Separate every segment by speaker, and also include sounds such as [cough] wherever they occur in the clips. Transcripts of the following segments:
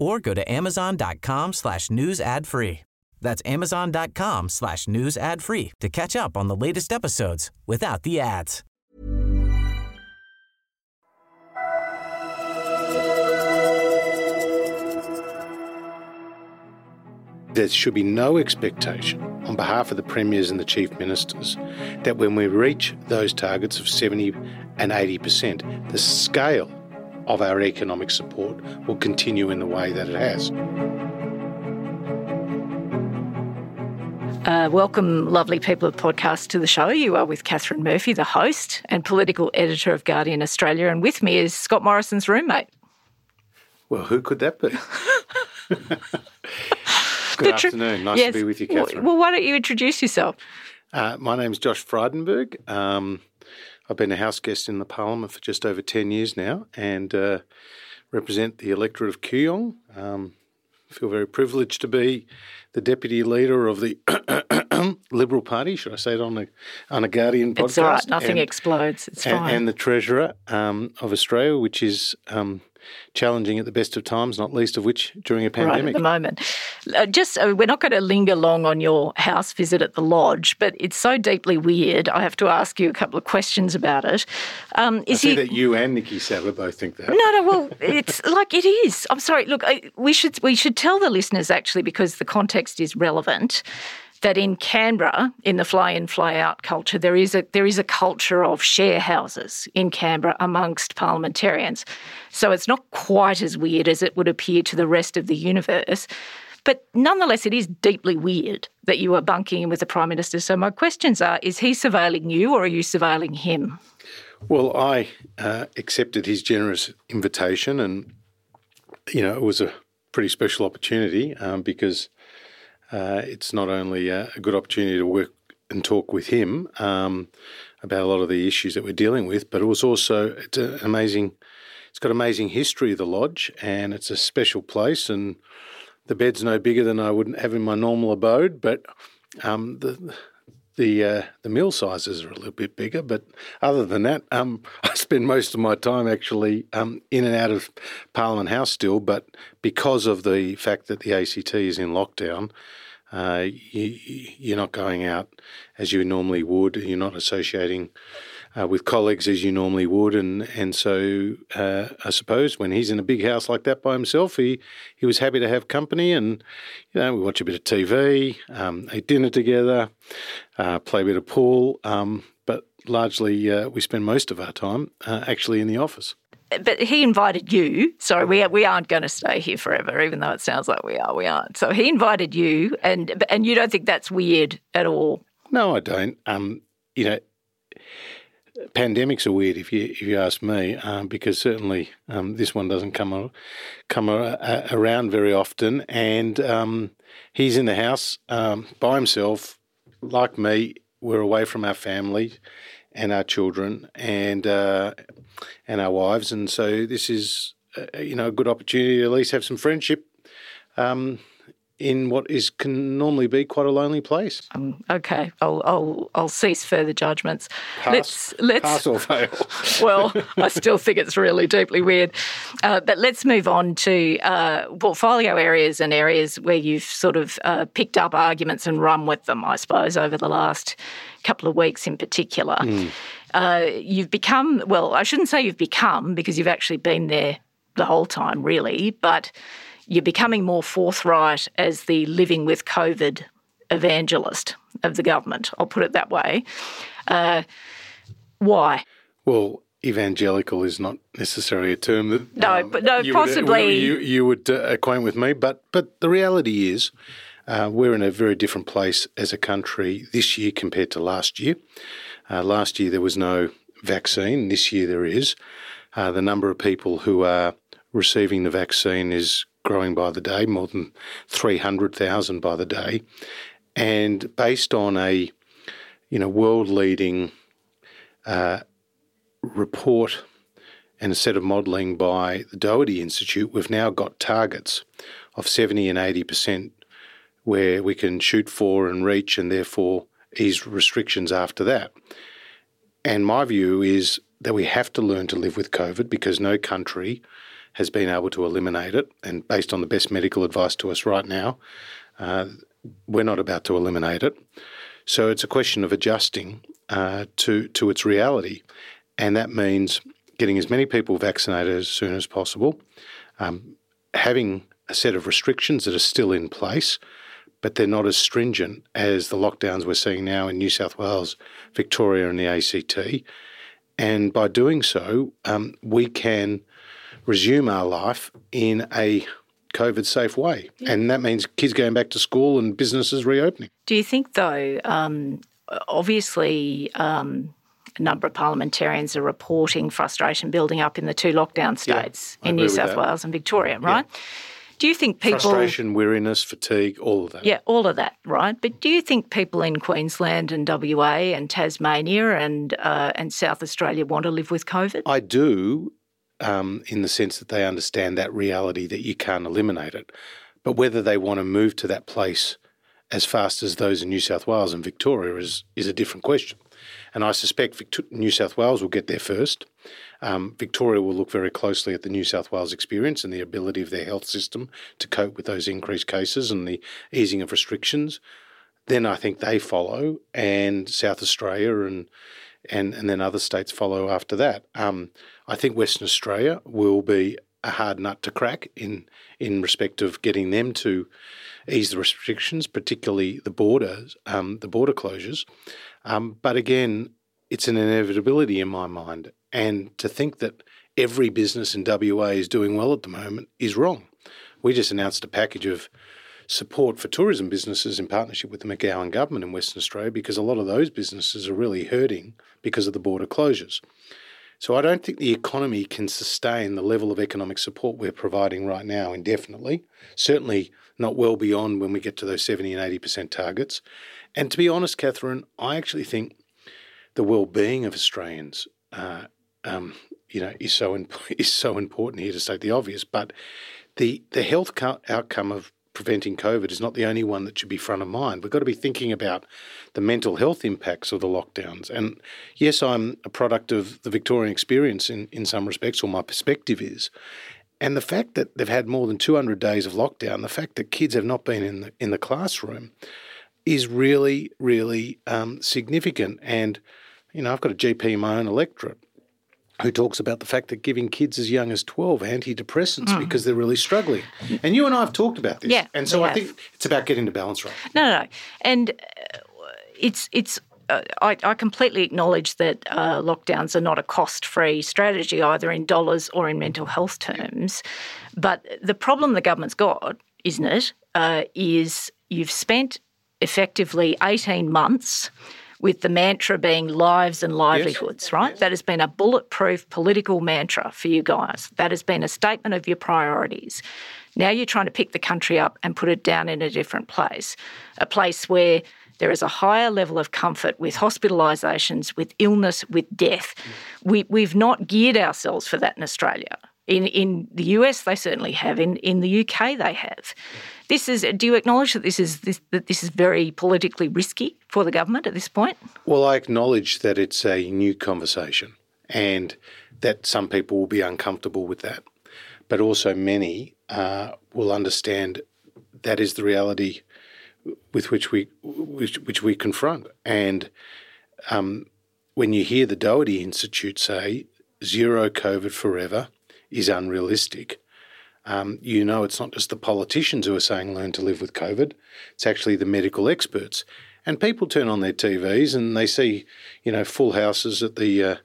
Speaker 1: or go to amazon.com slash news ad free. That's amazon.com slash news ad free to catch up on the latest episodes without the ads.
Speaker 2: There should be no expectation on behalf of the premiers and the chief ministers that when we reach those targets of 70 and 80%, the scale of our economic support will continue in the way that it has.
Speaker 3: Uh, welcome, lovely people of podcast, to the show. You are with Catherine Murphy, the host and political editor of Guardian Australia, and with me is Scott Morrison's roommate.
Speaker 2: Well, who could that be? [laughs] [laughs] Good
Speaker 3: tr-
Speaker 2: afternoon. Nice
Speaker 3: Yes.
Speaker 2: to be with you, Catherine.
Speaker 3: Well, why don't you introduce yourself?
Speaker 2: Uh, my is Josh Frydenberg. Um, I've been a house guest in the Parliament for just over 10 years now and uh, represent the electorate of Kooyong. Um, feel very privileged to be the deputy leader of the [coughs] Liberal Party, should I say it on a, on a Guardian podcast?
Speaker 3: It's all right. Nothing
Speaker 2: and-
Speaker 3: explodes. It's
Speaker 2: and,
Speaker 3: fine.
Speaker 2: and the Treasurer um, of Australia, which is um, challenging at the best of times, not least of which during a pandemic.
Speaker 3: Right at the moment. Uh, just uh, we're not going to linger long on your house visit at the lodge, but it's so deeply weird. I have to ask you a couple of questions about it. Um,
Speaker 2: I see
Speaker 3: he?
Speaker 2: that you and Niki Savva both think that.
Speaker 3: No, no. Well, it's [laughs] like it is. I'm sorry. Look, I, we should we should tell the listeners actually because the context is relevant. That in Canberra, in the fly-in, fly-out culture, there is a there is a culture of share houses in Canberra amongst parliamentarians. So it's not quite as weird as it would appear to the rest of the universe. But nonetheless, it is deeply weird that you are bunking in with the Prime Minister. So my questions are: Is he surveilling you, or are you surveilling him?
Speaker 2: Well, I uh, accepted his generous invitation, and you know it was a pretty special opportunity um, because uh, it's not only a, good opportunity to work and talk with him um, about a lot of the issues that we're dealing with, but it was also it's an amazing. It's got amazing history, the lodge, and it's a special place. And the bed's no bigger than I would have in my normal abode, but um, the the uh, the meal sizes are a little bit bigger, but other than that, um, [laughs] I spend most of my time actually um, in and out of Parliament House still. But because of the fact that the ACT is in lockdown, uh, you, you're not going out as you normally would. You're not associating uh, with colleagues as you normally would, and and so uh, I suppose when he's in a big house like that by himself, he he was happy to have company, and you know we watch a bit of TV, um, eat dinner together, uh, play a bit of pool, um, but largely uh, we spend most of our time uh, actually in the office.
Speaker 3: but he invited you. Sorry, we we aren't going to stay here forever, even though it sounds like we are. We aren't. So he invited you, and and you don't think that's weird at all.
Speaker 2: No, I don't. Um, you know, pandemics are weird if you if you ask me, um, because certainly um, this one doesn't come a, come a, a, around very often, and um, he's in the house um, by himself, like me. We're away from our family and our children and uh, and our wives, and so this is uh, you know a good opportunity to at least have some friendship. In what is can normally be quite a lonely place.
Speaker 3: Um, okay, I'll I'll I'll cease further judgments.
Speaker 2: Pass,
Speaker 3: let's let's
Speaker 2: pass or fail. [laughs]
Speaker 3: well, I still think it's really deeply weird. Uh, but let's move on to uh, portfolio areas and areas where you've sort of uh, picked up arguments and run with them, I suppose, over the last couple of weeks in particular. Uh, you've become, well, I shouldn't say you've become because you've actually been there the whole time, really, but you're becoming more forthright as the living with COVID evangelist of the government. I'll put it that way. Uh, why?
Speaker 2: Well, evangelical is not necessarily a term that
Speaker 3: No, but no,
Speaker 2: you would-
Speaker 3: possibly-
Speaker 2: you, you would uh, acquaint with me. But but the reality is, uh, we're in a very different place as a country this year compared to last year. Uh, last year there was no vaccine. This year there is. Uh, the number of people who are receiving the vaccine is growing by the day, more than three hundred thousand by the day, and based on a you know world leading uh, report and a set of modelling by the Doherty Institute, we've now got targets of 70 and 80% where we can shoot for and reach and therefore ease restrictions after that. And my view is that we have to learn to live with COVID because no country has been able to eliminate it. And based on the best medical advice to us right now, uh, we're not about to eliminate it. So it's a question of adjusting uh, to to its reality, and that means getting as many people vaccinated as soon as possible, um, having a set of restrictions that are still in place, but they're not as stringent as the lockdowns we're seeing now in New South Wales, Victoria, and the ACT. And by doing so, um, we can resume our life in a COVID safe way. And that means kids going back to school and businesses reopening.
Speaker 3: Do you think, though, um, obviously, um, a number of parliamentarians are reporting frustration building up in the two lockdown states
Speaker 2: I
Speaker 3: in New South
Speaker 2: that.
Speaker 3: Wales and Victoria, right? Do you think people.
Speaker 2: Frustration, weariness, fatigue, all of that.
Speaker 3: Yeah, all of that, right? But do you think people in Queensland and WA and Tasmania and uh, and South Australia want to live with COVID?
Speaker 2: I do, um, in the sense that they understand that reality that you can't eliminate it. But whether they want to move to that place as fast as those in New South Wales and Victoria is, is a different question. And I suspect Victor- New South Wales will get there first. Um, Victoria will look very closely at the New South Wales experience and the ability of their health system to cope with those increased cases and the easing of restrictions. Then I think they follow, and South Australia and and, and then other states follow after that. Um, I think Western Australia will be a hard nut to crack in in respect of getting them to ease the restrictions, particularly the borders, um, the border closures. Um, but again, it's an inevitability in my mind, and to think that every business in WA is doing well at the moment is wrong. We just announced a package of support for tourism businesses in partnership with the McGowan government in Western Australia because a lot of those businesses are really hurting because of the border closures. So I don't think the economy can sustain the level of economic support we're providing right now indefinitely. Certainly not well beyond when we get to those 70 and 80% targets. And to be honest, Catherine, I actually think the well-being of Australians, uh, um, you know, is so imp- [laughs] is so important here to state the obvious. But the the health co- outcome of preventing COVID is not the only one that should be front of mind. We've got to be thinking about the mental health impacts of the lockdowns. And yes, I'm a product of the Victorian experience in, in some respects, or my perspective is. And the fact that they've had more than 200 days of lockdown, the fact that kids have not been in the, in the classroom is really, really um, significant. And, you know, I've got a GP in my own electorate who talks about the fact that giving kids as young as 12 antidepressants because they're really struggling. And you and I have talked about this.
Speaker 3: Yeah,
Speaker 2: and so I
Speaker 3: have.
Speaker 2: think it's about getting the balance right.
Speaker 3: No, no, no. And uh, it's it's. Uh, I, I completely acknowledge that uh, lockdowns are not a cost-free strategy either in dollars or in mental health terms. But the problem the government's got, isn't it, uh, is you've spent effectively eighteen months with the mantra being lives and livelihoods, right? That has been a bulletproof political mantra for you guys. That has been a statement of your priorities. Now you're trying to pick the country up and put it down in a different place, a place where there is a higher level of comfort with hospitalisations, with illness, with death. Mm. We, we've not geared ourselves for that in Australia. In, in the US, they certainly have. In, in the UK, they have. This is. Do you acknowledge that this is this, that this is very politically risky for the government at this point?
Speaker 2: Well, I acknowledge that it's a new conversation and that some people will be uncomfortable with that. But also, many uh, will understand that is the reality with which we which, which we confront. And um, when you hear the Doherty Institute say zero COVID forever is unrealistic, um, you know it's not just the politicians who are saying learn to live with COVID, it's actually the medical experts. And people turn on their TVs and they see, you know, full houses at the uh,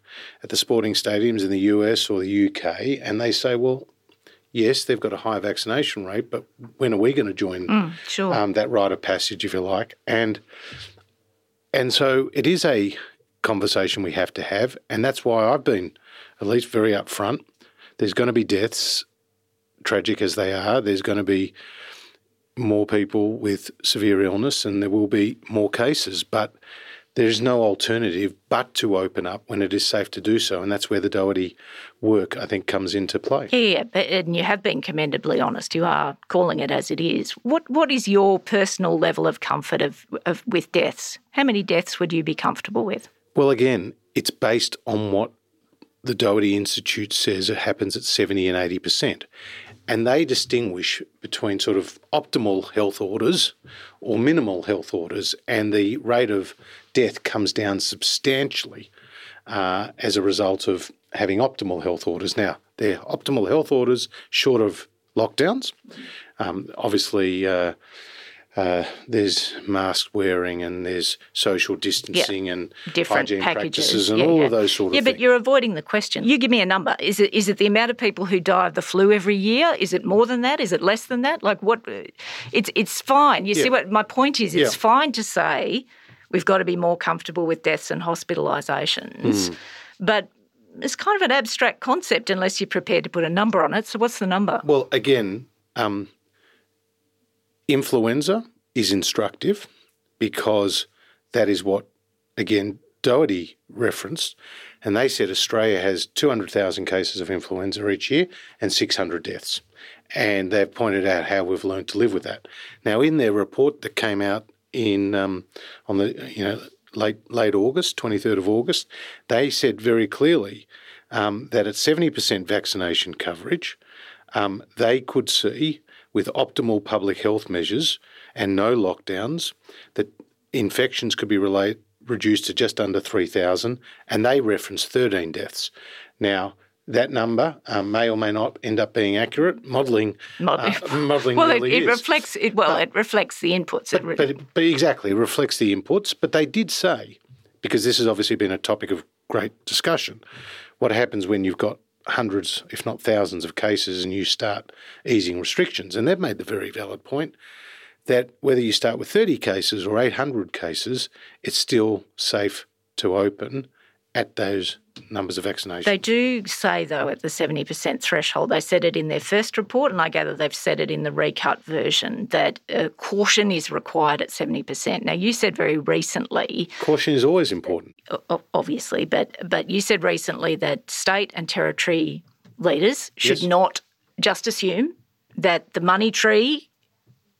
Speaker 2: at the sporting stadiums in the US or the UK, and they say, well, yes, they've got a high vaccination rate, but when are we going to join
Speaker 3: sure.
Speaker 2: um, that rite of passage, if you like? And and so it is a conversation we have to have, and that's why I've been at least very upfront. There's going to be deaths, tragic as they are. There's going to be more people with severe illness, and there will be more cases, but. There's no alternative but to open up when it is safe to do so, and that's where the Doherty work, I think, comes into play.
Speaker 3: Yeah, but, and you have been commendably honest. You are calling it as it is. What What is your personal level of comfort of, of with deaths? How many deaths would you be comfortable with?
Speaker 2: Well, again, it's based on what the Doherty Institute says it happens at 70 and 80%. And they distinguish between sort of optimal health orders or minimal health orders, and the rate of death comes down substantially uh, as a result of having optimal health orders. Now, they're optimal health orders short of lockdowns. Um, obviously, uh, uh, there's mask wearing and there's social distancing and
Speaker 3: Different
Speaker 2: hygiene
Speaker 3: packages
Speaker 2: practices and
Speaker 3: Yeah,
Speaker 2: all
Speaker 3: yeah.
Speaker 2: of those sort of things.
Speaker 3: Yeah, but
Speaker 2: things.
Speaker 3: you're avoiding the question. You give me a number. Is it is it the amount of people who die of the flu every year? Is it more than that? Is it less than that? Like what? It's it's fine. You see what my point is? It's
Speaker 2: Yeah.
Speaker 3: fine to say we've got to be more comfortable with deaths and hospitalisations,
Speaker 2: Hmm.
Speaker 3: but it's kind of an abstract concept unless you're prepared to put a number on it. So what's the number?
Speaker 2: Well, again, um, influenza is instructive because that is what, again, Doherty referenced. And they said Australia has 200,000 cases of influenza each year and 600 deaths. And they've pointed out how we've learned to live with that. Now, in their report that came out in um, on the you know late late August, 23rd of August, they said very clearly um, that at 70% vaccination coverage, um, they could see with optimal public health measures and no lockdowns that infections could be relate, reduced to just under 3,000, and they referenced 13 deaths. Now, that number um, may or may not end up being accurate. Modelling,
Speaker 3: Modelling.
Speaker 2: uh, modelling
Speaker 3: well,
Speaker 2: really
Speaker 3: it, reflects it. Well, it reflects the inputs. It re-
Speaker 2: But, but exactly, it reflects the inputs. But they did say, because this has obviously been a topic of great discussion, what happens when you've got hundreds, if not thousands, of cases and you start easing restrictions. And they've made the very valid point that whether you start with 30 cases or 800 cases, it's still safe to open at those numbers of vaccinations.
Speaker 3: They do say, though, at the 70% threshold, they said it in their first report, and I gather they've said it in the recut version, that uh, caution is required at 70%. Now, you said very recently,
Speaker 2: Caution is always important.
Speaker 3: obviously, but, but you said recently that state and territory leaders should
Speaker 2: Yes.
Speaker 3: not just assume that the money tree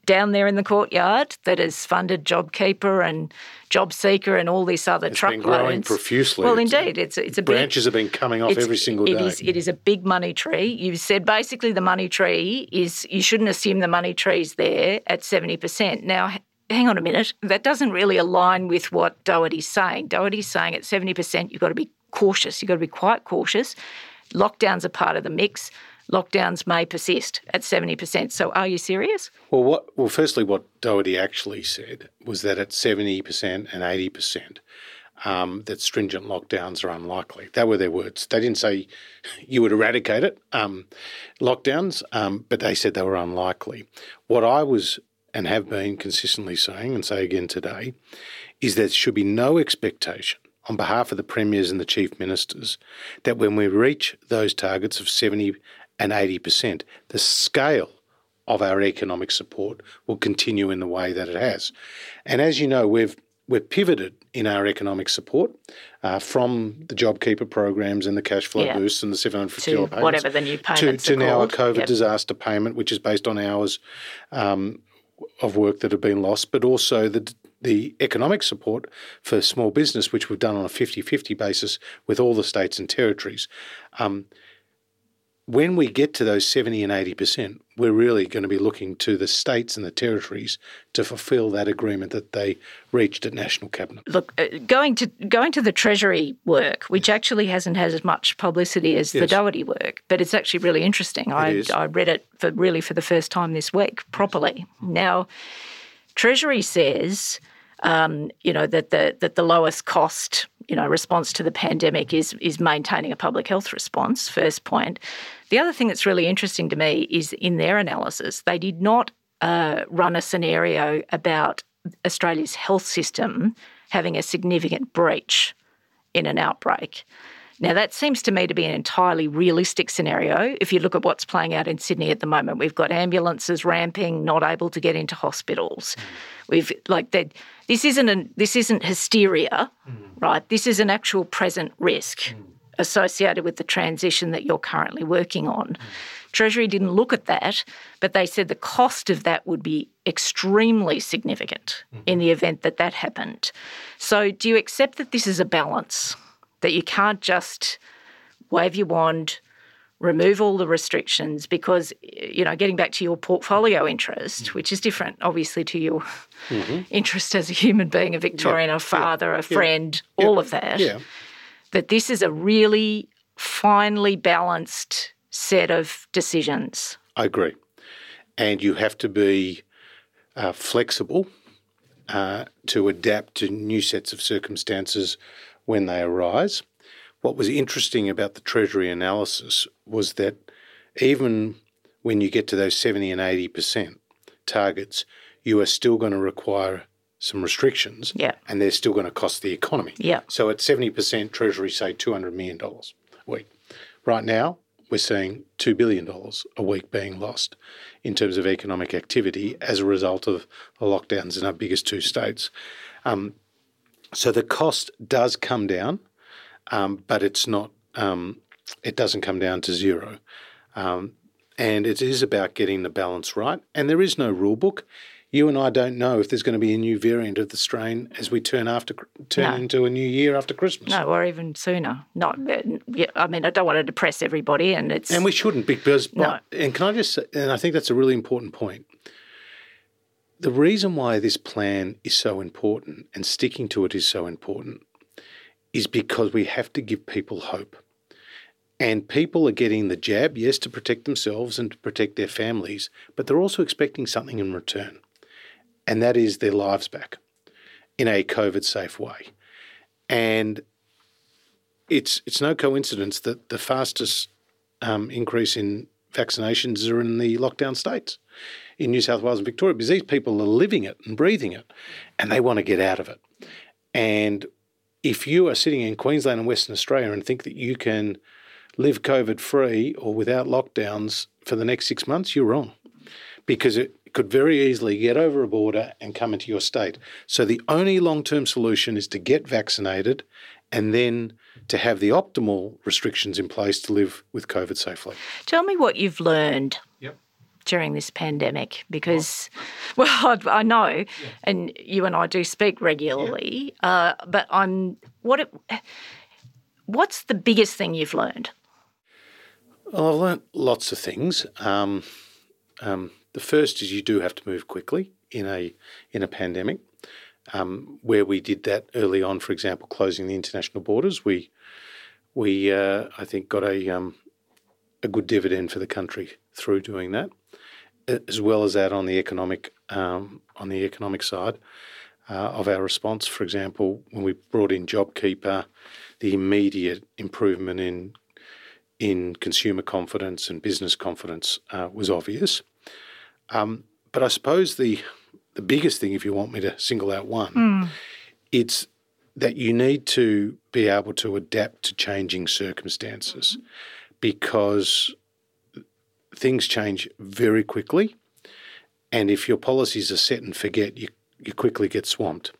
Speaker 3: down there in the courtyard that has funded JobKeeper and JobSeeker and all this other
Speaker 2: It's
Speaker 3: truckloads.
Speaker 2: been growing profusely.
Speaker 3: Well,
Speaker 2: It's-
Speaker 3: indeed, it's it's a big,
Speaker 2: Branches have been coming off every single
Speaker 3: it
Speaker 2: day.
Speaker 3: is- it is a big money tree. You said basically the money tree is you shouldn't assume the money tree's there at 70%. Now, hang on a minute. That doesn't really align with what Doherty's saying. Doherty's saying at 70%, you've got to be cautious. You've got to be quite cautious. Lockdowns are part of the mix. Lockdowns may persist at 70%. So are you serious?
Speaker 2: Well, what? Well, firstly, what Doherty actually said was that at seventy percent and eighty percent, um, that stringent lockdowns are unlikely. That were their words. They didn't say you would eradicate it, um, lockdowns, um, but they said they were unlikely. What I was and have been consistently saying, and say again today, is there should be no expectation on behalf of the premiers and the chief ministers that when we reach those targets of 70 and 80%, the scale of our economic support will continue in the way that it has. And as you know, we've we've pivoted in our economic support uh, from the JobKeeper programs and the cash flow
Speaker 3: Yeah.
Speaker 2: boosts and the 750
Speaker 3: To
Speaker 2: payments
Speaker 3: whatever the new
Speaker 2: to,
Speaker 3: payments
Speaker 2: to
Speaker 3: are
Speaker 2: now a. COVID
Speaker 3: Yep.
Speaker 2: disaster payment, which is based on hours um, of work that have been lost, but also the the economic support for small business, which we've done on a 50-50 basis with all the states and territories. Um, when we get to those 70 and 80%, we're really going to be looking to the states and the territories to fulfil that agreement that they reached at National Cabinet.
Speaker 3: Look, uh, going to going to the Treasury work, which actually hasn't had as much publicity as the
Speaker 2: Yes.
Speaker 3: Doherty work, but it's actually really interesting. I,
Speaker 2: is.
Speaker 3: I read it for really for the first time this week properly. Now, Treasury says um, you know, that the that the lowest cost, you know, response to the pandemic is is maintaining a public health response. First point. The other thing that's really interesting to me is in their analysis, they did not uh, run a scenario about Australia's health system having a significant breach in an outbreak. Now, that seems to me to be an entirely realistic scenario. If you look at what's playing out in Sydney at the moment, we've got ambulances ramping, not able to get into hospitals. Hmm. We've like that. This isn't an, this isn't hysteria, hmm. right? This is an actual present risk hmm. associated with the transition that you're currently working on. Treasury didn't look at that, but they said the cost of that would be extremely significant in the event that that happened. So, do you accept that this is a balance? That you can't just wave your wand, remove all the restrictions because, you know, getting back to your portfolio interest, which is different, obviously, to your [laughs] interest as a human being, a Victorian, a father, a friend, all of that
Speaker 2: Yeah.
Speaker 3: that this is a really finely balanced set of decisions.
Speaker 2: I agree. And you have to be uh, flexible uh, to adapt to new sets of circumstances when they arise. What was interesting about the Treasury analysis was that even when you get to those 70 and 80% targets, you are still going to require some restrictions
Speaker 3: Yeah.
Speaker 2: and they're still going to cost the economy.
Speaker 3: Yeah.
Speaker 2: So at 70%, Treasury say $200 million a week. Right now, we're seeing $2 billion a week being lost in terms of economic activity as a result of the lockdowns in our biggest two states. Um, so the cost does come down, um, but it's not, um, it doesn't come down to zero. Um, and it is about getting the balance right. And there is no rule book. You and I don't know if there's going to be a new variant of the strain as we turn after turn
Speaker 3: No.
Speaker 2: into a new year after Christmas.
Speaker 3: No, or even sooner. Not, yeah, I mean, I don't want to depress everybody, and it's
Speaker 2: And we shouldn't because,
Speaker 3: No.
Speaker 2: and can I just and I think that's a really important point. The reason why this plan is so important and sticking to it is so important is because we have to give people hope. And people are getting the jab, yes, to protect themselves and to protect their families, but they're also expecting something in return. And that is their lives back in a COVID safe way. And it's it's no coincidence that the fastest um, increase in vaccinations are in the lockdown states, in New South Wales and Victoria, because these people are living it and breathing it, and they want to get out of it. And if you are sitting in Queensland and Western Australia and think that you can live COVID free or without lockdowns for the next six months, you're wrong, because it could very easily get over a border and come into your state. So the only long term solution is to get vaccinated and then to have the optimal restrictions in place to live with COVID safely.
Speaker 3: Tell me what you've learned
Speaker 2: Yep.
Speaker 3: During this pandemic, because, [laughs] well, I, I know, and you and I do speak regularly, uh, but I'm what it, what's the biggest thing you've learned?
Speaker 2: Well, I've learnt lots of things. Um, um, the first is you do have to move quickly in a in a pandemic. Um, where we did that early on, for example, closing the international borders, we we uh, I think got a um, a good dividend for the country through doing that, as well as that on the economic um, on the economic side uh, of our response. For example, when we brought in JobKeeper, the immediate improvement in in consumer confidence and business confidence uh, was obvious. Um, but I suppose the the biggest thing, if you want me to single out one, it's that you need to be able to adapt to changing circumstances because things change very quickly. And if your policies are set and forget, you, you quickly get swamped.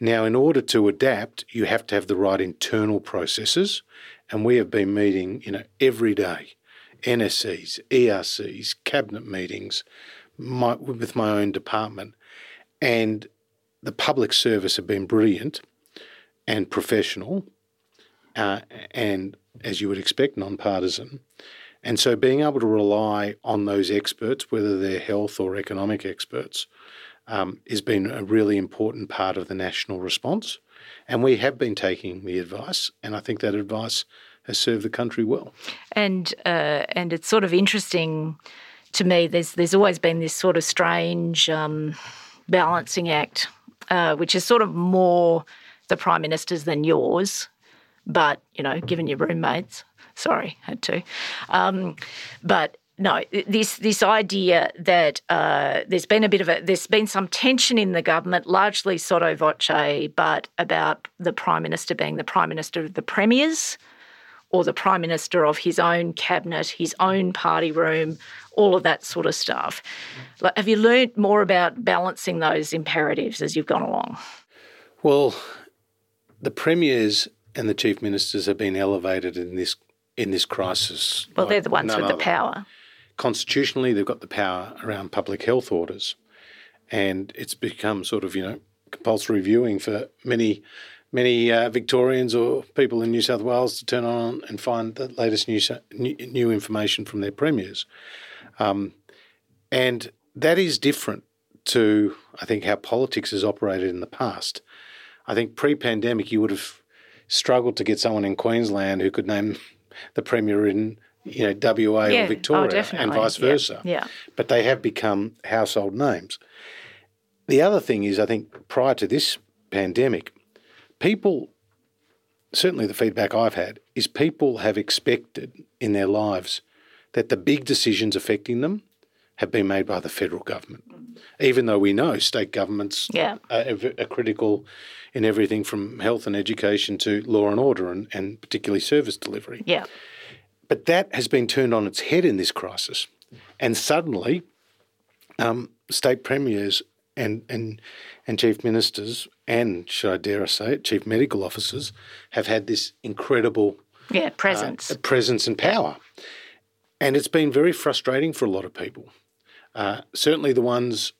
Speaker 2: Now, in order to adapt, you have to have the right internal processes. And we have been meeting, you know, every day, NSCs, ERCs, cabinet meetings, my, with my own department. And the public service have been brilliant and professional, uh, and as you would expect, non-partisan. And so, being able to rely on those experts, whether they're health or economic experts, um, has been a really important part of the national response. And we have been taking the advice, and I think that advice has served the country well.
Speaker 3: And uh, and it's sort of interesting to me. There's there's always been this sort of strange um, balancing act uh, which is sort of more the prime minister's than yours, but you know, given your roommates, sorry, had to. Um, but no, this this idea that uh, there's been a bit of a there's been some tension in the government, largely sotto voce, but about the prime minister being the prime minister of the premiers or the prime minister of his own cabinet, his own party room, all of that sort of stuff. Like, have you learned more about balancing those imperatives as you've gone along?
Speaker 2: Well, the premiers and the chief ministers have been elevated in this in this crisis.
Speaker 3: Well,
Speaker 2: like
Speaker 3: they're the ones with the power.
Speaker 2: Constitutionally, they've got the power around public health orders, and it's become sort of you know compulsory viewing for many many uh, Victorians or people in New South Wales to turn on and find the latest new new, new information from their premiers, um, and that is different to I think how politics has operated in the past. I think pre-pandemic you would have struggled to get someone in Queensland who could name the premier in you know WA
Speaker 3: Yeah.
Speaker 2: or
Speaker 3: Oh,
Speaker 2: Victoria and
Speaker 3: definitely.
Speaker 2: vice
Speaker 3: Yeah.
Speaker 2: versa.
Speaker 3: Yeah.
Speaker 2: But they have become household names. The other thing is I think prior to this pandemic, people certainly the feedback I've had is people have expected in their lives that the big decisions affecting them have been made by the federal government, even though we know state governments
Speaker 3: Yeah.
Speaker 2: are, are critical in everything from health and education to law and order and, and particularly service delivery.
Speaker 3: Yeah.
Speaker 2: But that has been turned on its head in this crisis. And suddenly, um, state premiers and, and, and chief ministers, and should I dare I say it, chief medical officers, have had this incredible
Speaker 3: Yeah. Presence.
Speaker 2: uh, presence and power. And it's been very frustrating for a lot of people. Uh, certainly the ones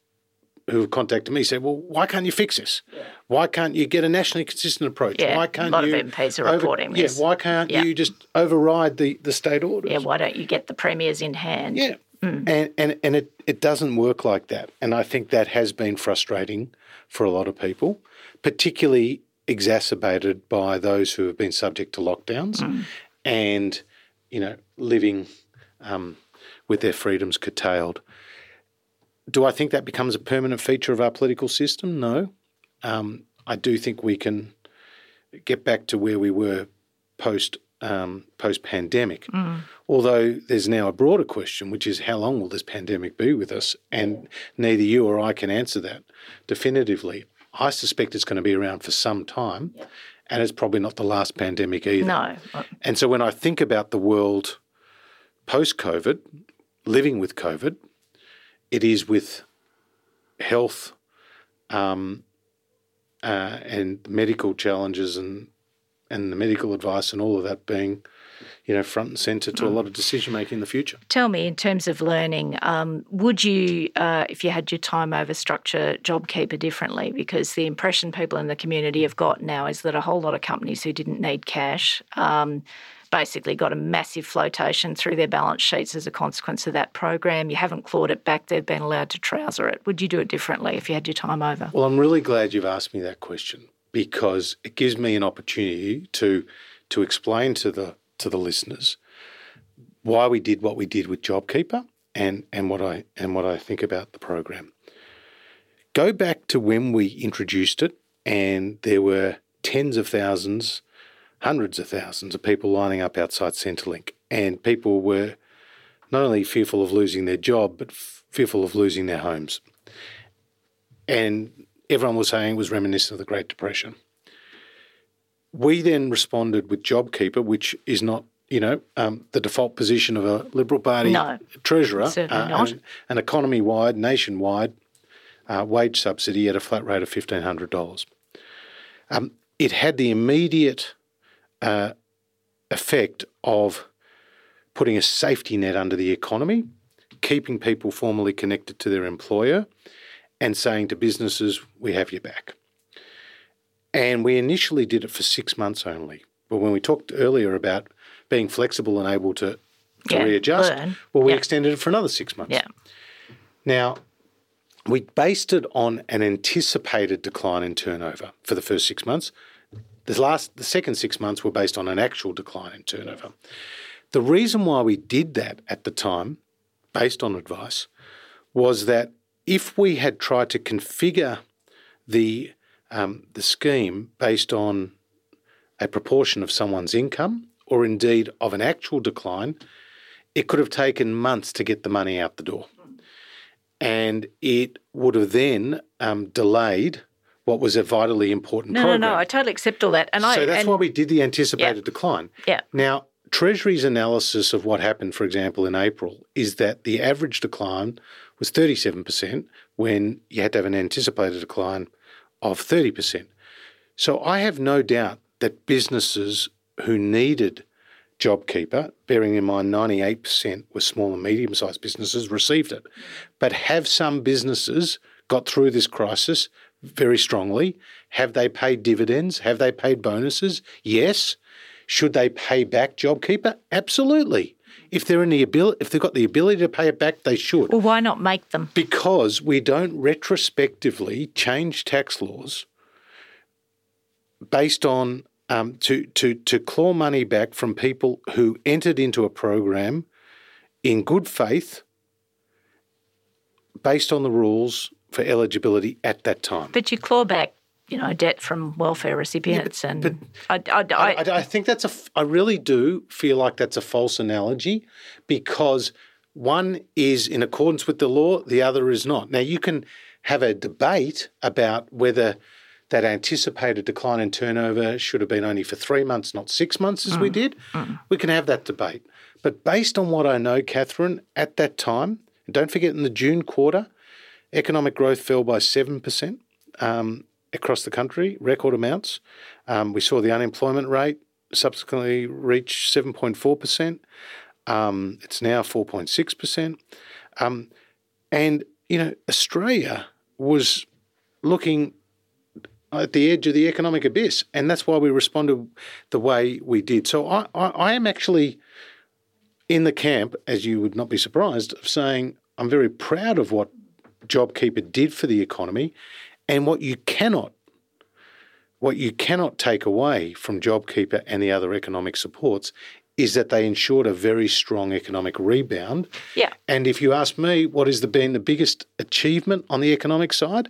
Speaker 2: who have contacted me say, well, why can't you fix this? Why can't you get a nationally consistent approach?
Speaker 3: Yeah,
Speaker 2: why can't a
Speaker 3: lot of
Speaker 2: you
Speaker 3: MPs are reporting
Speaker 2: yeah,
Speaker 3: this.
Speaker 2: why can't
Speaker 3: Yeah.
Speaker 2: you just override the, the state orders?
Speaker 3: yeah. Why don't you get the premiers in hand?
Speaker 2: Yeah. And, and, and it, it doesn't work like that. And I think that has been frustrating for a lot of people, particularly exacerbated by those who have been subject to lockdowns and, you know, living um, with their freedoms curtailed. Do I think that becomes a permanent feature of our political system? No. Um, I do think we can get back to where we were post um, post pandemic. Although there's now a broader question, which is how long will this pandemic be with us? And neither you or I can answer that definitively. I suspect it's going to be around for some time, and it's probably not the last pandemic either.
Speaker 3: No.
Speaker 2: And so when I think about the world post COVID, living with COVID, it is with health um, uh, and medical challenges and and the medical advice and all of that being, you know, front and centre to a lot of decision making in the future.
Speaker 3: Tell me, in terms of learning, um, would you, uh, if you had your time over, structure JobKeeper differently? Because the impression people in the community have got now is that a whole lot of companies who didn't need cash um, basically got a massive flotation through their balance sheets as a consequence of that program. You haven't clawed it back; they've been allowed to trouser it. Would you do it differently if you had your time over?
Speaker 2: Well, I'm really glad you've asked me that question because it gives me an opportunity to to explain to the to the listeners why we did what we did with JobKeeper and and what I and what I think about the program. Go back to when we introduced it, and there were tens of thousands, hundreds of thousands of people lining up outside Centrelink, and people were not only fearful of losing their job, but f- fearful of losing their homes. And everyone was saying it was reminiscent of the Great Depression. We then responded with JobKeeper, which is not, you know, um, the default position of a Liberal Party
Speaker 3: No,
Speaker 2: treasurer.
Speaker 3: certainly
Speaker 2: uh,
Speaker 3: not.
Speaker 2: An, an economy-wide, nationwide uh, wage subsidy at a flat rate of fifteen hundred dollars. Um, it had the immediate uh, effect of putting a safety net under the economy, keeping people formally connected to their employer, and saying to businesses, "We have your back." And we initially did it for six months only. But when we talked earlier about being flexible and able to, to
Speaker 3: Yeah,
Speaker 2: readjust,
Speaker 3: learn.
Speaker 2: well, we
Speaker 3: Yeah.
Speaker 2: extended it for another six months.
Speaker 3: Yeah.
Speaker 2: Now, we based it on an anticipated decline in turnover for the first six months. The last, the second six months were based on an actual decline in turnover. The reason why we did that at the time, based on advice, was that if we had tried to configure the um, the scheme based on a proportion of someone's income or indeed of an actual decline, it could have taken months to get the money out the door. And it would have then um, delayed what was a vitally important
Speaker 3: No,
Speaker 2: program.
Speaker 3: no, no. I totally accept all that. And I
Speaker 2: so that's
Speaker 3: and,
Speaker 2: why we did the anticipated decline.
Speaker 3: Yeah.
Speaker 2: Now, Treasury's analysis of what happened, for example, in April, is that the average decline was 37% when you had to have an anticipated decline of 30%. So I have no doubt that businesses who needed JobKeeper, bearing in mind 98% were small and medium sized businesses, received it. But have some businesses got through this crisis very strongly? Have they paid dividends? Have they paid bonuses? Yes. Should they pay back JobKeeper? Absolutely. If they're in the ability, if they've got the ability to pay it back, they should.
Speaker 3: well, why not make them?
Speaker 2: Because we don't retrospectively change tax laws based on um, to, to, to claw money back from people who entered into a program in good faith based on the rules for eligibility at that time.
Speaker 3: But you claw back, you know, debt from welfare recipients, and
Speaker 2: but-
Speaker 3: I, I, I,
Speaker 2: I, I, I think that's a. I really do feel like that's a false analogy, because one is in accordance with the law, the other is not. Now you can have a debate about whether that anticipated decline in turnover should have been only for three months, not six months, as we mm, did. Mm. We can have that debate, but based on what I know, Catherine, at that time, and don't forget in the June quarter, economic growth fell by seven percent um, across the country, record amounts. Um, we saw the unemployment rate subsequently reach 7.4%. Um, it's now 4.6%. Um, and, you know, Australia was looking at the edge of the economic abyss. And that's why we responded the way we did. So I, I, I am actually in the camp, as you would not be surprised, of saying I'm very proud of what JobKeeper did for the economy and what you cannot what you cannot take away from JobKeeper and the other economic supports is that they ensured a very strong economic rebound.
Speaker 3: yeah,
Speaker 2: And if you ask me what has the, been the biggest achievement on the economic side,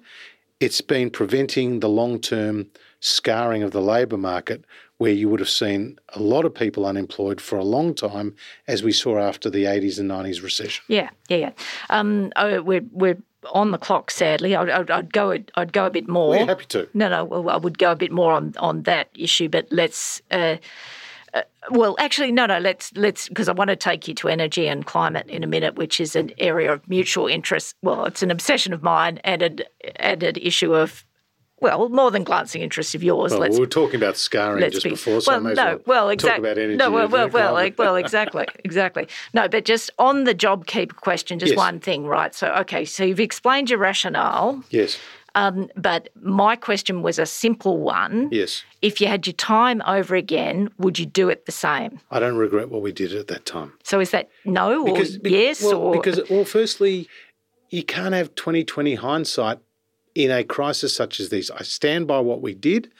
Speaker 2: it's been preventing the long term scarring of the labour market, where you would have seen a lot of people unemployed for a long time, as we saw after the 80s and 90s recession.
Speaker 3: yeah, yeah, yeah. Um, oh, we're we're on the clock. Sadly, I'd, I'd, I'd go. a- I'd go a bit more.
Speaker 2: We're happy to.
Speaker 3: No, no. Well, I would go a bit more on on that issue, but let's. Uh, uh, well, actually, no, no. Let's let's because I want to take you to energy and climate in a minute, which is an area of mutual interest. Well, it's an obsession of mine and an and an issue of. Well, more than glancing interest of yours.
Speaker 2: Well,
Speaker 3: let's
Speaker 2: we were talking about scarring just
Speaker 3: be
Speaker 2: before, so
Speaker 3: well,
Speaker 2: I may as
Speaker 3: no,
Speaker 2: well,
Speaker 3: well,
Speaker 2: talk
Speaker 3: exactly.
Speaker 2: about energy.
Speaker 3: No, well, well, well, like, well, exactly, [laughs] exactly. No, but just on the job keeper question, just
Speaker 2: Yes.
Speaker 3: one thing, right? So, okay, so you've explained your rationale,
Speaker 2: yes,
Speaker 3: um, but my question was a simple one.
Speaker 2: yes.
Speaker 3: If you had your time over again, would you do it the same?
Speaker 2: I don't regret what we did at that time.
Speaker 3: So is that no or
Speaker 2: be-
Speaker 3: yes
Speaker 2: well,
Speaker 3: or
Speaker 2: because well, firstly, you can't have 2020 hindsight in a crisis such as this. I stand by what we did,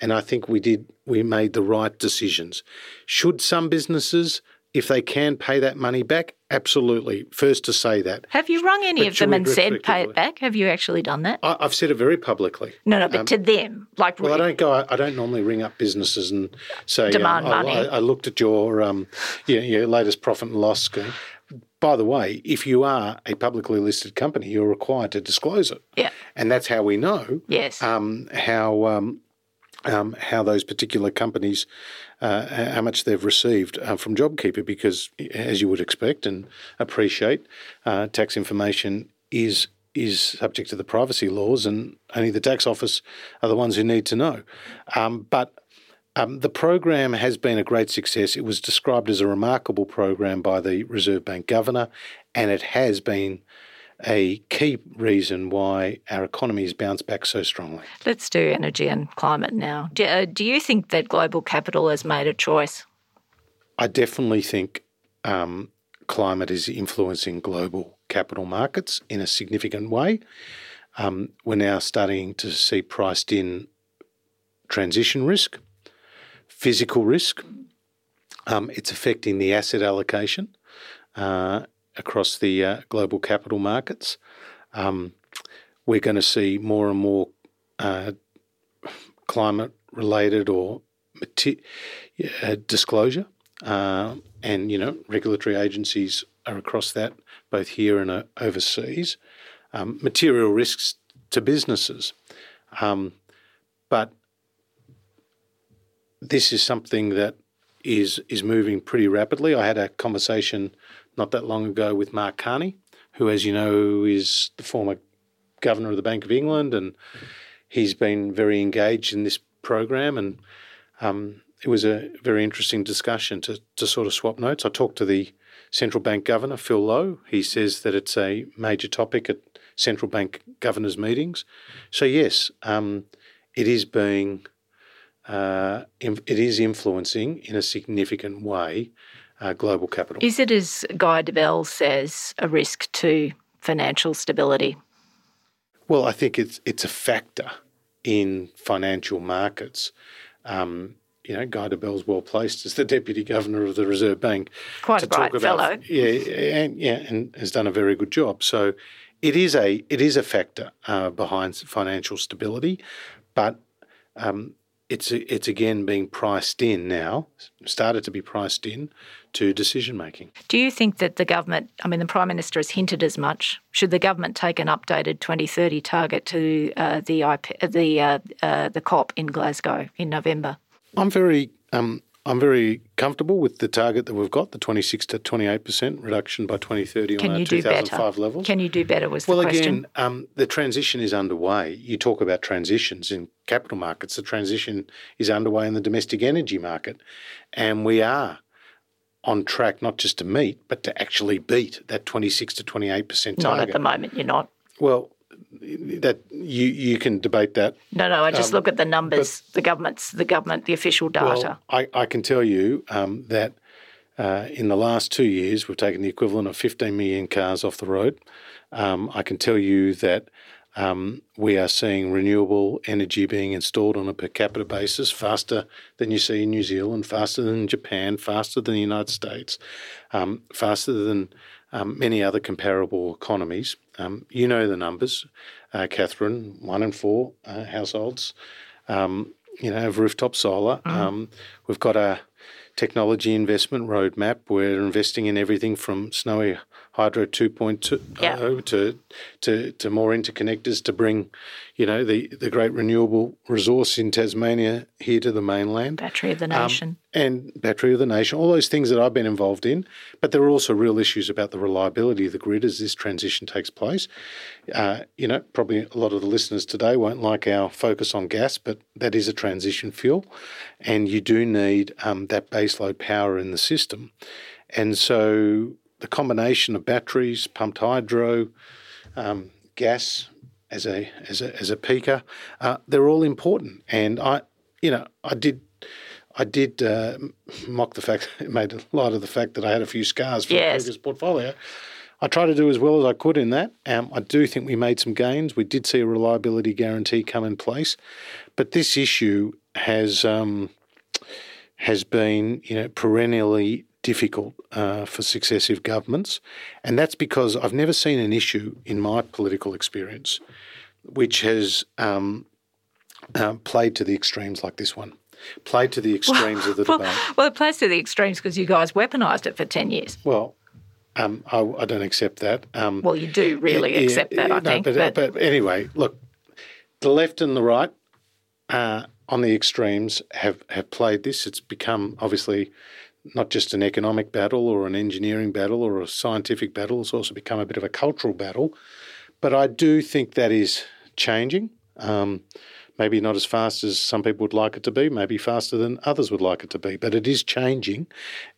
Speaker 2: and I think we did. We made the right decisions. Should some businesses, if they can, pay that money back? Absolutely. First to say that.
Speaker 3: have you rung any
Speaker 2: But
Speaker 3: of them and said pay it back? Have you actually done that?
Speaker 2: I, I've said it very publicly.
Speaker 3: no, no, but to them, like
Speaker 2: Well, I don't go. I don't normally ring up businesses and say,
Speaker 3: Demand
Speaker 2: um,
Speaker 3: money.
Speaker 2: I, I looked at your, um, your your latest profit and loss scheme. By the way, if you are a publicly listed company, you're required to disclose it.
Speaker 3: Yeah.
Speaker 2: and that's how we know
Speaker 3: yes.
Speaker 2: um, how um, um, how those particular companies uh, how much they've received uh, from JobKeeper, because as you would expect and appreciate, uh, tax information is is subject to the privacy laws, and only the tax office are the ones who need to know. Um, but um, the program has been a great success. It was described as a remarkable program by the Reserve Bank governor, and it has been a key reason why our economy has bounced back so strongly.
Speaker 3: Let's do energy and climate now. Do, uh, do you think that global capital has made a choice?
Speaker 2: I definitely think um, climate is influencing global capital markets in a significant way. Um, we're now starting to see priced in transition risk, physical risk. Um, it's affecting the asset allocation uh, across the uh, global capital markets. Um, we're going to see more and more uh, climate related or mati- uh, disclosure. Uh, and, you know, regulatory agencies are across that, both here and uh, overseas. Um, material risks to businesses. Um, but this is something that is is moving pretty rapidly. I had a conversation not that long ago with Mark Carney, who, as you know, is the former governor of the Bank of England, and he's been very engaged in this program. And um, it was a very interesting discussion to to sort of swap notes. I talked to the central bank governor, Phil Lowe. He says that it's a major topic at central bank governors' meetings. So yes, um, it is being uh, it is influencing in a significant way uh, global capital.
Speaker 3: Is it, as Guy Debelle says, a risk to financial stability?
Speaker 2: Well, I think it's it's a factor in financial markets. Um, you know, Guy Debelle's well placed as the deputy governor of the Reserve Bank.
Speaker 3: Quite
Speaker 2: to
Speaker 3: a bright
Speaker 2: talk about,
Speaker 3: fellow.
Speaker 2: Yeah, and yeah, and has done a very good job. So it is a it is a factor uh, behind financial stability, but um, it's it's again being priced in now, started to be priced in to decision making.
Speaker 3: Do you think that the government, I mean, the Prime Minister has hinted as much, should the government take an updated 2030 target to uh, the IP, the uh, uh, the COP in Glasgow in November?
Speaker 2: I'm very um, I'm very comfortable with the target that we've got, the 26 to 28 percent reduction by 2030
Speaker 3: Can
Speaker 2: on our
Speaker 3: you do
Speaker 2: 2005
Speaker 3: better?
Speaker 2: levels.
Speaker 3: Can you do better? Was
Speaker 2: well,
Speaker 3: the question.
Speaker 2: again, um, the transition is underway. You talk about transitions in capital markets. The transition is underway in the domestic energy market, and we are on track not just to meet, but to actually beat that 26 to 28 percent
Speaker 3: not
Speaker 2: target.
Speaker 3: at the moment. You're not.
Speaker 2: Well, that you you can debate that.
Speaker 3: No, no. I just
Speaker 2: Um,
Speaker 3: look at the numbers. The government's the government, the official data.
Speaker 2: Well, I, I can tell you um, that uh, in the last two years, we've taken the equivalent of 15 million cars off the road. Um, I can tell you that um, we are seeing renewable energy being installed on a per capita basis faster than you see in New Zealand, faster than Japan, faster than the United States, um, faster than um, many other comparable economies. Um, you know the numbers, uh, Catherine. One in four uh, households, um, you know, have rooftop solar. Um, we've got a technology investment roadmap. We're investing in everything from Snowy Hydro 2.0
Speaker 3: Yeah.
Speaker 2: to, to to more interconnectors to bring, you know, the, the great renewable resource in Tasmania here to the mainland.
Speaker 3: Battery of the
Speaker 2: Um,
Speaker 3: nation.
Speaker 2: and Battery of the Nation, all those things that I've been involved in. But there are also real issues about the reliability of the grid as this transition takes place. Uh, you know, probably a lot of the listeners today won't like our focus on gas, but that is a transition fuel. And you do need um, that baseload power in the system. And so the combination of batteries, pumped hydro, um, gas as a as a as a peaker, uh, they're all important. And I, you know, I did. I did uh, mock the fact, [laughs] made light of the fact that I had a few scars from
Speaker 3: Yes.
Speaker 2: the previous portfolio. I tried to do as well as I could in that. Um, I do think we made some gains. We did see a reliability guarantee come in place, but this issue has um, has been, you know, perennially difficult uh, for successive governments, and that's because I've never seen an issue in my political experience which has um, um, played to the extremes like this one, played to the extremes of the
Speaker 3: Well,
Speaker 2: debate.
Speaker 3: well, it plays to the extremes because you guys weaponised it for 10 years.
Speaker 2: Well, um, I, I don't accept that. Um,
Speaker 3: Well, you do really
Speaker 2: yeah,
Speaker 3: accept that,
Speaker 2: yeah,
Speaker 3: I
Speaker 2: no,
Speaker 3: think.
Speaker 2: But,
Speaker 3: but,
Speaker 2: but anyway, look, the left and the right uh, on the extremes have, have played this. It's become obviously not just an economic battle or an engineering battle or a scientific battle. It's also become a bit of a cultural battle. But I do think that is changing. Um, maybe not as fast as some people would like it to be, maybe faster than others would like it to be, but it is changing.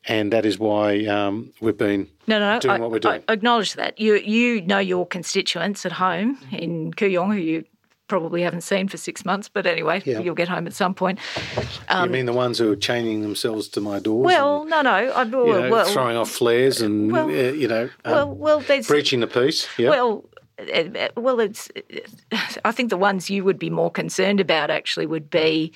Speaker 2: And that is why um, we've been
Speaker 3: no, no,
Speaker 2: doing
Speaker 3: I,
Speaker 2: what we're doing.
Speaker 3: I acknowledge that. You, you know your constituents at home in Kooyong, who you probably haven't seen for six months, but anyway,
Speaker 2: Yeah.
Speaker 3: you'll get home at some point.
Speaker 2: you mean the ones who are chaining themselves to my doors?
Speaker 3: Um, Well,
Speaker 2: and,
Speaker 3: no, no. I,
Speaker 2: you know,
Speaker 3: well,
Speaker 2: throwing off flares and
Speaker 3: well-
Speaker 2: uh, you know um,
Speaker 3: well, well, there's
Speaker 2: breaching the peace. Yeah.
Speaker 3: Well, uh, well, it's. [laughs] I think the ones you would be more concerned about actually would be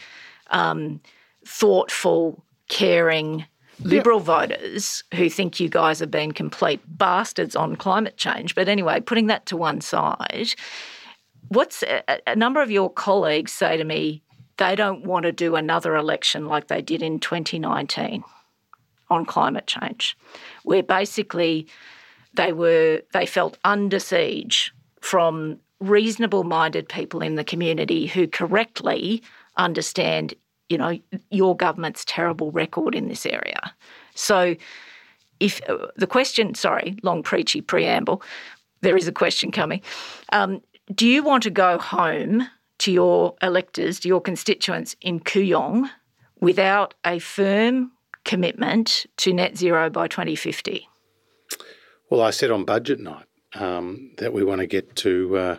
Speaker 3: um, thoughtful, caring Liberal voters who think you guys have been complete bastards on climate change. But anyway, putting that to one side, what's a, a number of your colleagues say to me they don't want to do another election like they did in 2019 on climate change, where basically they were they felt under siege from reasonable minded people in the community who correctly understand, you know, your government's terrible record in this area. So if uh, the question, sorry, long preachy preamble, there is a question coming. Um, do you want to go home to your electors, to your constituents in Kooyong without a firm commitment to net zero by 2050?
Speaker 2: Well, I said on budget night um, that we want to get to uh,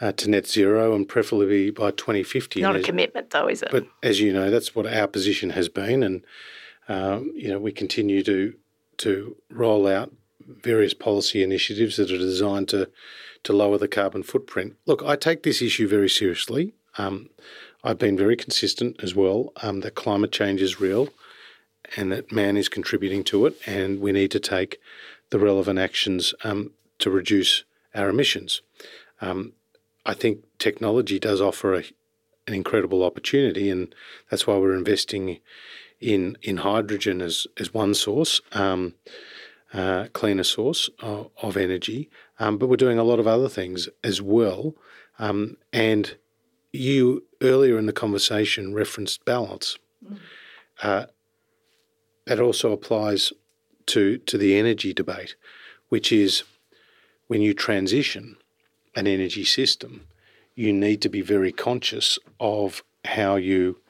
Speaker 2: uh, to net zero and preferably by 2050.
Speaker 3: Not
Speaker 2: And
Speaker 3: a
Speaker 2: as-
Speaker 3: commitment, though, is it?
Speaker 2: But as you know, that's what our position has been, and um, you know we continue to to roll out various policy initiatives that are designed to to lower the carbon footprint. Look, I take this issue very seriously. Um, I've been very consistent as well um, that climate change is real, and that man is contributing to it, and we need to take the relevant actions um, to reduce our emissions. Um, I think technology does offer a, an incredible opportunity, and that's why we're investing in in hydrogen as as one source, um, uh, cleaner source of, of energy. Um, but we're doing a lot of other things as well. Um, and you earlier in the conversation referenced balance. Uh, that also applies to to the energy debate, which is when you transition an energy system, you need to be very conscious of how you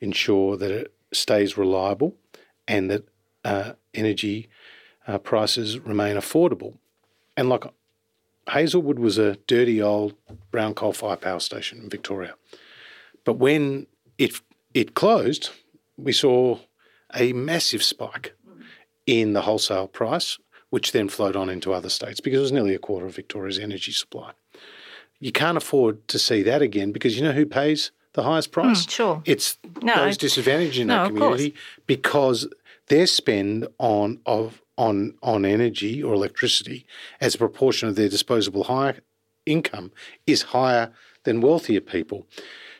Speaker 2: ensure that it stays reliable and that uh, energy uh, prices remain affordable. And like Hazelwood was a dirty old brown coal fire power station in Victoria, but when it it closed, we saw a massive spike in the wholesale price, which then flowed on into other states because it was nearly a quarter of Victoria's energy supply. You can't afford to see that again because you know who pays the highest hmm, price?
Speaker 3: sure.
Speaker 2: It's
Speaker 3: No.
Speaker 2: those disadvantaged in
Speaker 3: No,
Speaker 2: that community because their spend on of on on energy or electricity as a proportion of their disposable high income is higher than wealthier people.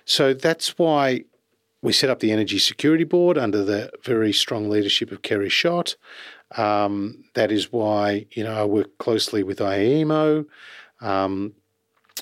Speaker 2: So that's why we set up the Energy Security Board under the very strong leadership of Kerry Schott. Um, that is why you know I work closely with AEMO um,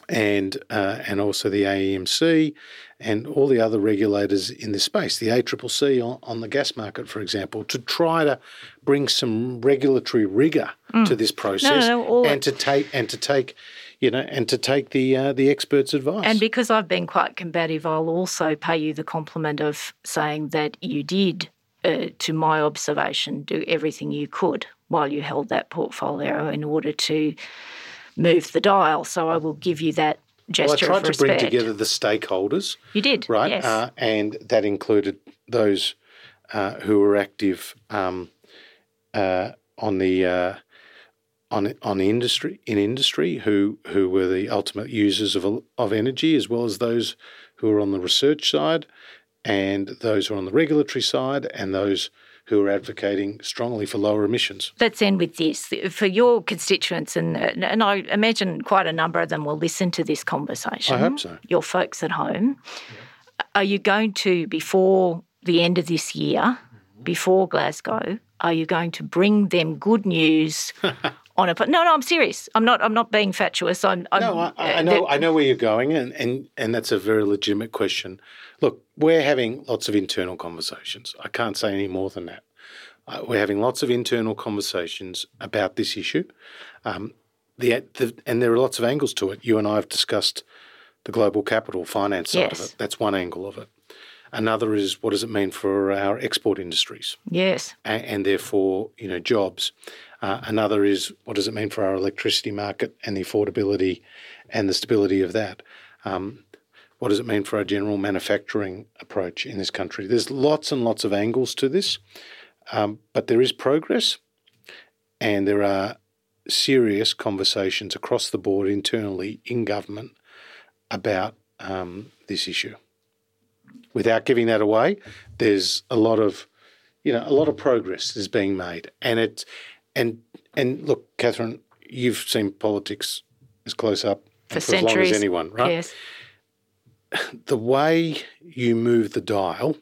Speaker 2: and uh, and also the AEMC and all the other regulators in this space, the ACCC on, on the gas market, for example, to try to bring some regulatory rigor to this process
Speaker 3: Mm. no, all
Speaker 2: and to take and to take you know and to take the uh, the experts' advice.
Speaker 3: And because I've been quite combative, I'll also pay you the compliment of saying that you did, uh, to my observation, do everything you could while you held that portfolio in order to move the dial. So I will give you that gesture.
Speaker 2: well, I tried
Speaker 3: of
Speaker 2: to bring together the stakeholders.
Speaker 3: You did,
Speaker 2: right?
Speaker 3: yes.
Speaker 2: Uh, and that included those uh, who were active um, uh, on the uh, on on industry in industry, who who were the ultimate users of of energy, as well as those who were on the research side, and those who are on the regulatory side, and those who are advocating strongly for lower emissions.
Speaker 3: Let's end with this for your constituents, and and I imagine quite a number of them will listen to this conversation.
Speaker 2: I hope so.
Speaker 3: Your folks at home, are you going to before the end of this year, before Glasgow, are you going to bring them good news? [laughs] On a no, no, I'm serious. I'm not. I'm not being fatuous. I'm. I'm
Speaker 2: No, I, I know. I know where you're going, and, and and that's a very legitimate question. Look, we're having lots of internal conversations. I can't say any more than that. Uh, we're having lots of internal conversations about this issue. Um, the, the and there are lots of angles to it. You and I have discussed the global capital finance side of it. That's one angle of it. Another is what does it mean for our export industries?
Speaker 3: Yes.
Speaker 2: and, and therefore, you know, jobs. Uh, another is what does it mean for our electricity market and the affordability and the stability of that? Um, what does it mean for our general manufacturing approach in this country? There's lots and lots of angles to this, um, but there is progress, and there are serious conversations across the board internally in government about um, this issue. Without giving that away, there's a lot of you know, a lot of progress is being made, and it, and and look, Catherine, you've seen politics as close up
Speaker 3: For,
Speaker 2: for as long as anyone, right?
Speaker 3: Yes. [laughs]
Speaker 2: The way you move the dial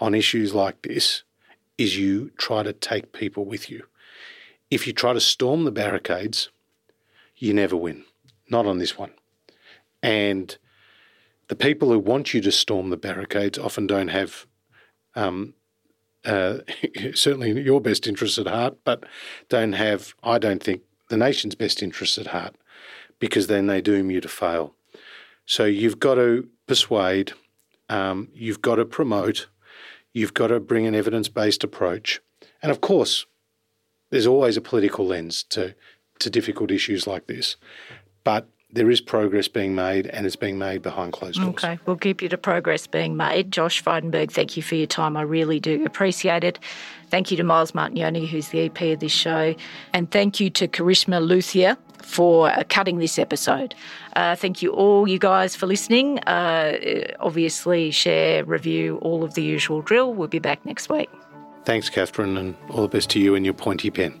Speaker 2: on issues like this is you try to take people with you. If you try to storm the barricades, you never win. Not on this one. And the people who want you to storm the barricades often don't have um, uh, [laughs] certainly your best interests at heart, but don't have, I don't think, the nation's best interests at heart because then they doom you to fail. So you've got to persuade, um, you've got to promote, you've got to bring an evidence based approach. And of course, there's always a political lens to, to difficult issues like this. But there is progress being made and it's being made behind closed doors.
Speaker 3: Okay, we'll keep you to progress being made. Josh Frydenberg, thank you for your time. I really do appreciate it. Thank you to Miles Martignoni, who's the EP of this show. And thank you to Karishma Luthia for uh, cutting this episode. Uh, thank you all, you guys, for listening. Uh, obviously, share, review, all of the usual drill. We'll be back next week.
Speaker 2: Thanks, Catherine, and all the best to you and your pointy pen.